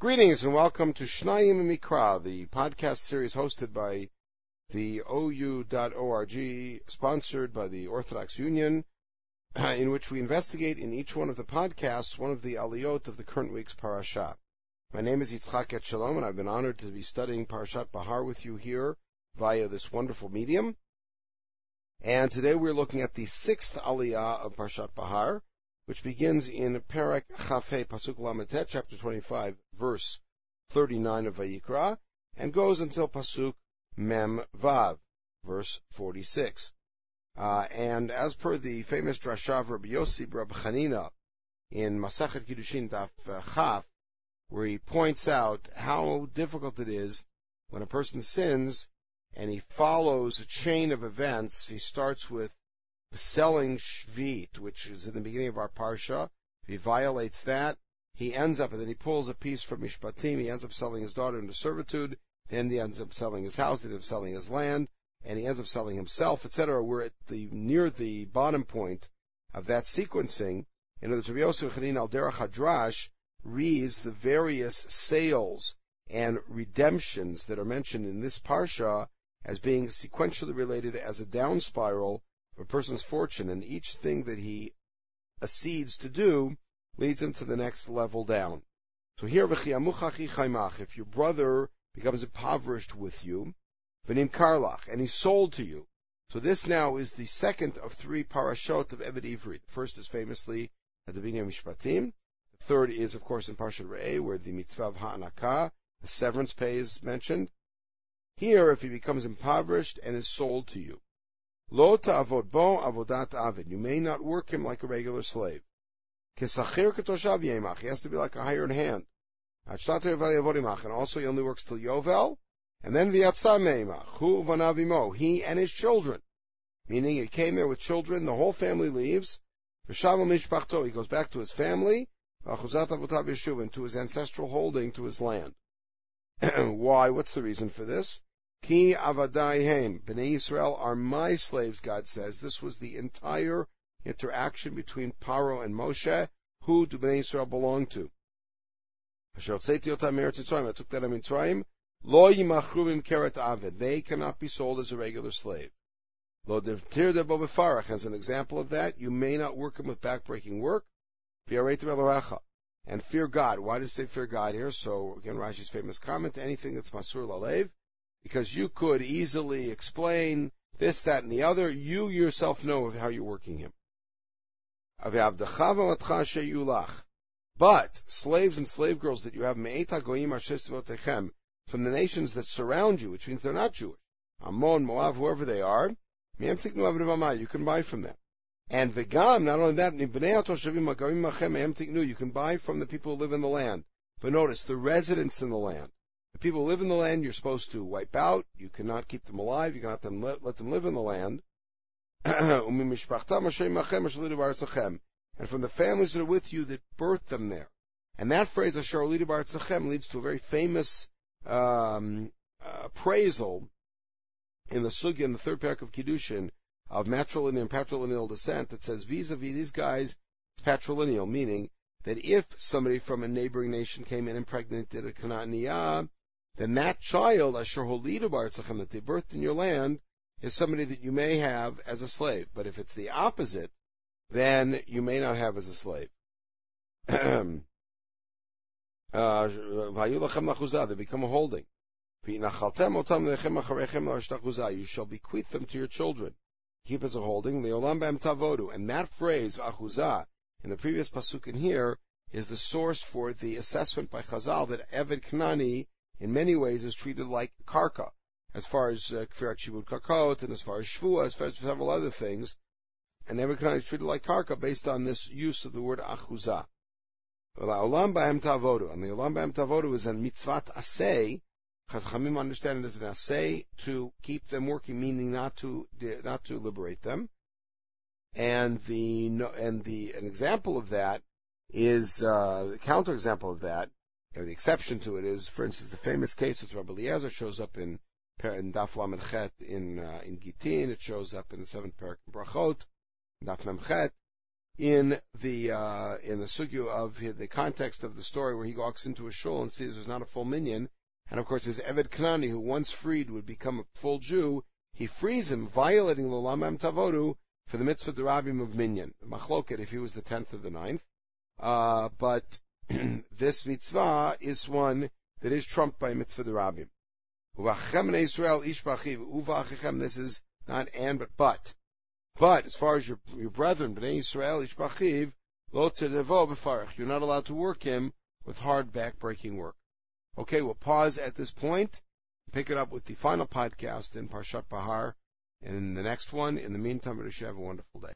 Greetings and welcome to Shnayim Mikra, the podcast series hosted by the OU.org, sponsored by the Orthodox Union, in which we investigate in each one of the podcasts one of the aliyot of the current week's parasha. My name is Yitzchak Etshalom, and I've been honored to be studying Parashat Behar with you here via this wonderful medium. And today we're looking at the sixth aliyah of Parashat Behar, which begins in Perek Chafei Pasuk Lametet, chapter 25, verse 39 of Vayikra, and goes until Pasuk Mem Vav, verse 46. Uh, and as per the famous drasha of Rabbi Yossi Rabbi Chanina in Masachet Kiddushin Daf Chaf, where he points out how difficult it is when a person sins and he follows a chain of events. He starts with selling Shvit, which is in the beginning of our Parsha. He violates that, he ends up, and then he pulls a piece from Mishpatim, he ends up selling his daughter into servitude, then he ends up selling his house, then he ends up selling his land, and he ends up selling himself, etc. We're at the, near the bottom point of that sequencing. In other words, Rabbi Yosef Chanin al Derech reads the various sales and redemptions that are mentioned in this Parsha as being sequentially related as a down spiral a person's fortune, and each thing that he accedes to do leads him to the next level down. So here, if your brother becomes impoverished with you, and he's sold to you. So this now is the second of three parashot of Eved Ivri. The first is famously at the beginning of Mishpatim. The third is, of course, in Parshat Re'eh, where the mitzvah of ha'anakah, the severance pay is mentioned. Here, if he becomes impoverished and is sold to you, Lo ta'avod bo avodat avid. You may not work him like a regular slave. Kesachir ketoshav yemach. He has to be like a hired hand. And also he only works till Yovel. And then v'yatsa meimach. Hu vanavimo. He and his children. Meaning he came there with children, the whole family leaves. Mishpachto. He goes back to his family. V'achuzat avotav yeshuv. to his ancestral holding, to his land. Why? What's the reason for this? Ki avadaihem. Bnei Israel are my slaves, God says. This was the entire interaction between Paro and Moshe. Who do Bnei Israel belong to? I took that in Mitzrayim. Lo yimachruim keret avid. They cannot be sold as a regular slave. Lo devtir debo As an example of that, you may not work them with backbreaking work. And fear God. Why does it say fear God here? So again, Rashi's famous comment, anything that's masur lalev, because you could easily explain this, that, and the other. You yourself know of how you're working him. But slaves and slave girls that you have from the nations that surround you, which means they're not Jewish, Ammon, Moab, whoever they are, you can buy from them. And vegam, not only that, you can buy from the people who live in the land. But notice, the residents in the land. The people who live in the land you're supposed to wipe out. You cannot keep them alive. You cannot let, them live in the land. and from the families that are with you that birthed them there. And that phrase, Asher leads to a very famous um, appraisal in the Sugya in the third parak of Kiddushin of matrilineal and patrilineal descent that says vis-a-vis these guys, it's patrilineal, meaning that if somebody from a neighboring nation came in and impregnated a Canaaniyah, then that child, Asher Holidu Bartzachim, that they birthed in your land, is somebody that you may have as a slave. But if it's the opposite, then you may not have as a slave. Uh, they become a holding. You shall bequeath them to your children. Keep as a holding. And that phrase, achuzah, in the previous pasuk in here, is the source for the assessment by Chazal that Eved Knani in many ways is treated like karka, as far as kfirat uh, shibud karkot, and as far as shvua, as far as several other things. And Nebuchadnezzar is treated like karka based on this use of the word achuzah. And the olam ba'em tavodu is a mitzvat asay. Chachamim understand it as an asay to keep them working, meaning not to not to liberate them. And the and the an example of that is uh, counter example of that the exception to it is, for instance, the famous case with Rabbi Eliezer shows up in in Daf l'amerchet in uh, in Gittin. It shows up in the seventh parak Brachot, Daf Mem in the uh, in the sugya of the context of the story where he walks into a shul and sees there's not a full minyan, and of course his Eved Kanani, who once freed would become a full Jew, he frees him, violating Lamam Tavodu for the mitzvah derabim of minyan. Machloket if he was the tenth or the ninth. Uh, but this mitzvah is one that is trumped by mitzvah derabim. Israel ishbachiv This is not and but but. But as far as your, your brethren, Bnei Israel, Ishbachiv, lo b'farach. You're not allowed to work him with hard back-breaking work. Okay, we'll pause at this point, pick it up with the final podcast in Parshat Behar, and in the next one. In the meantime, I wish have a wonderful day.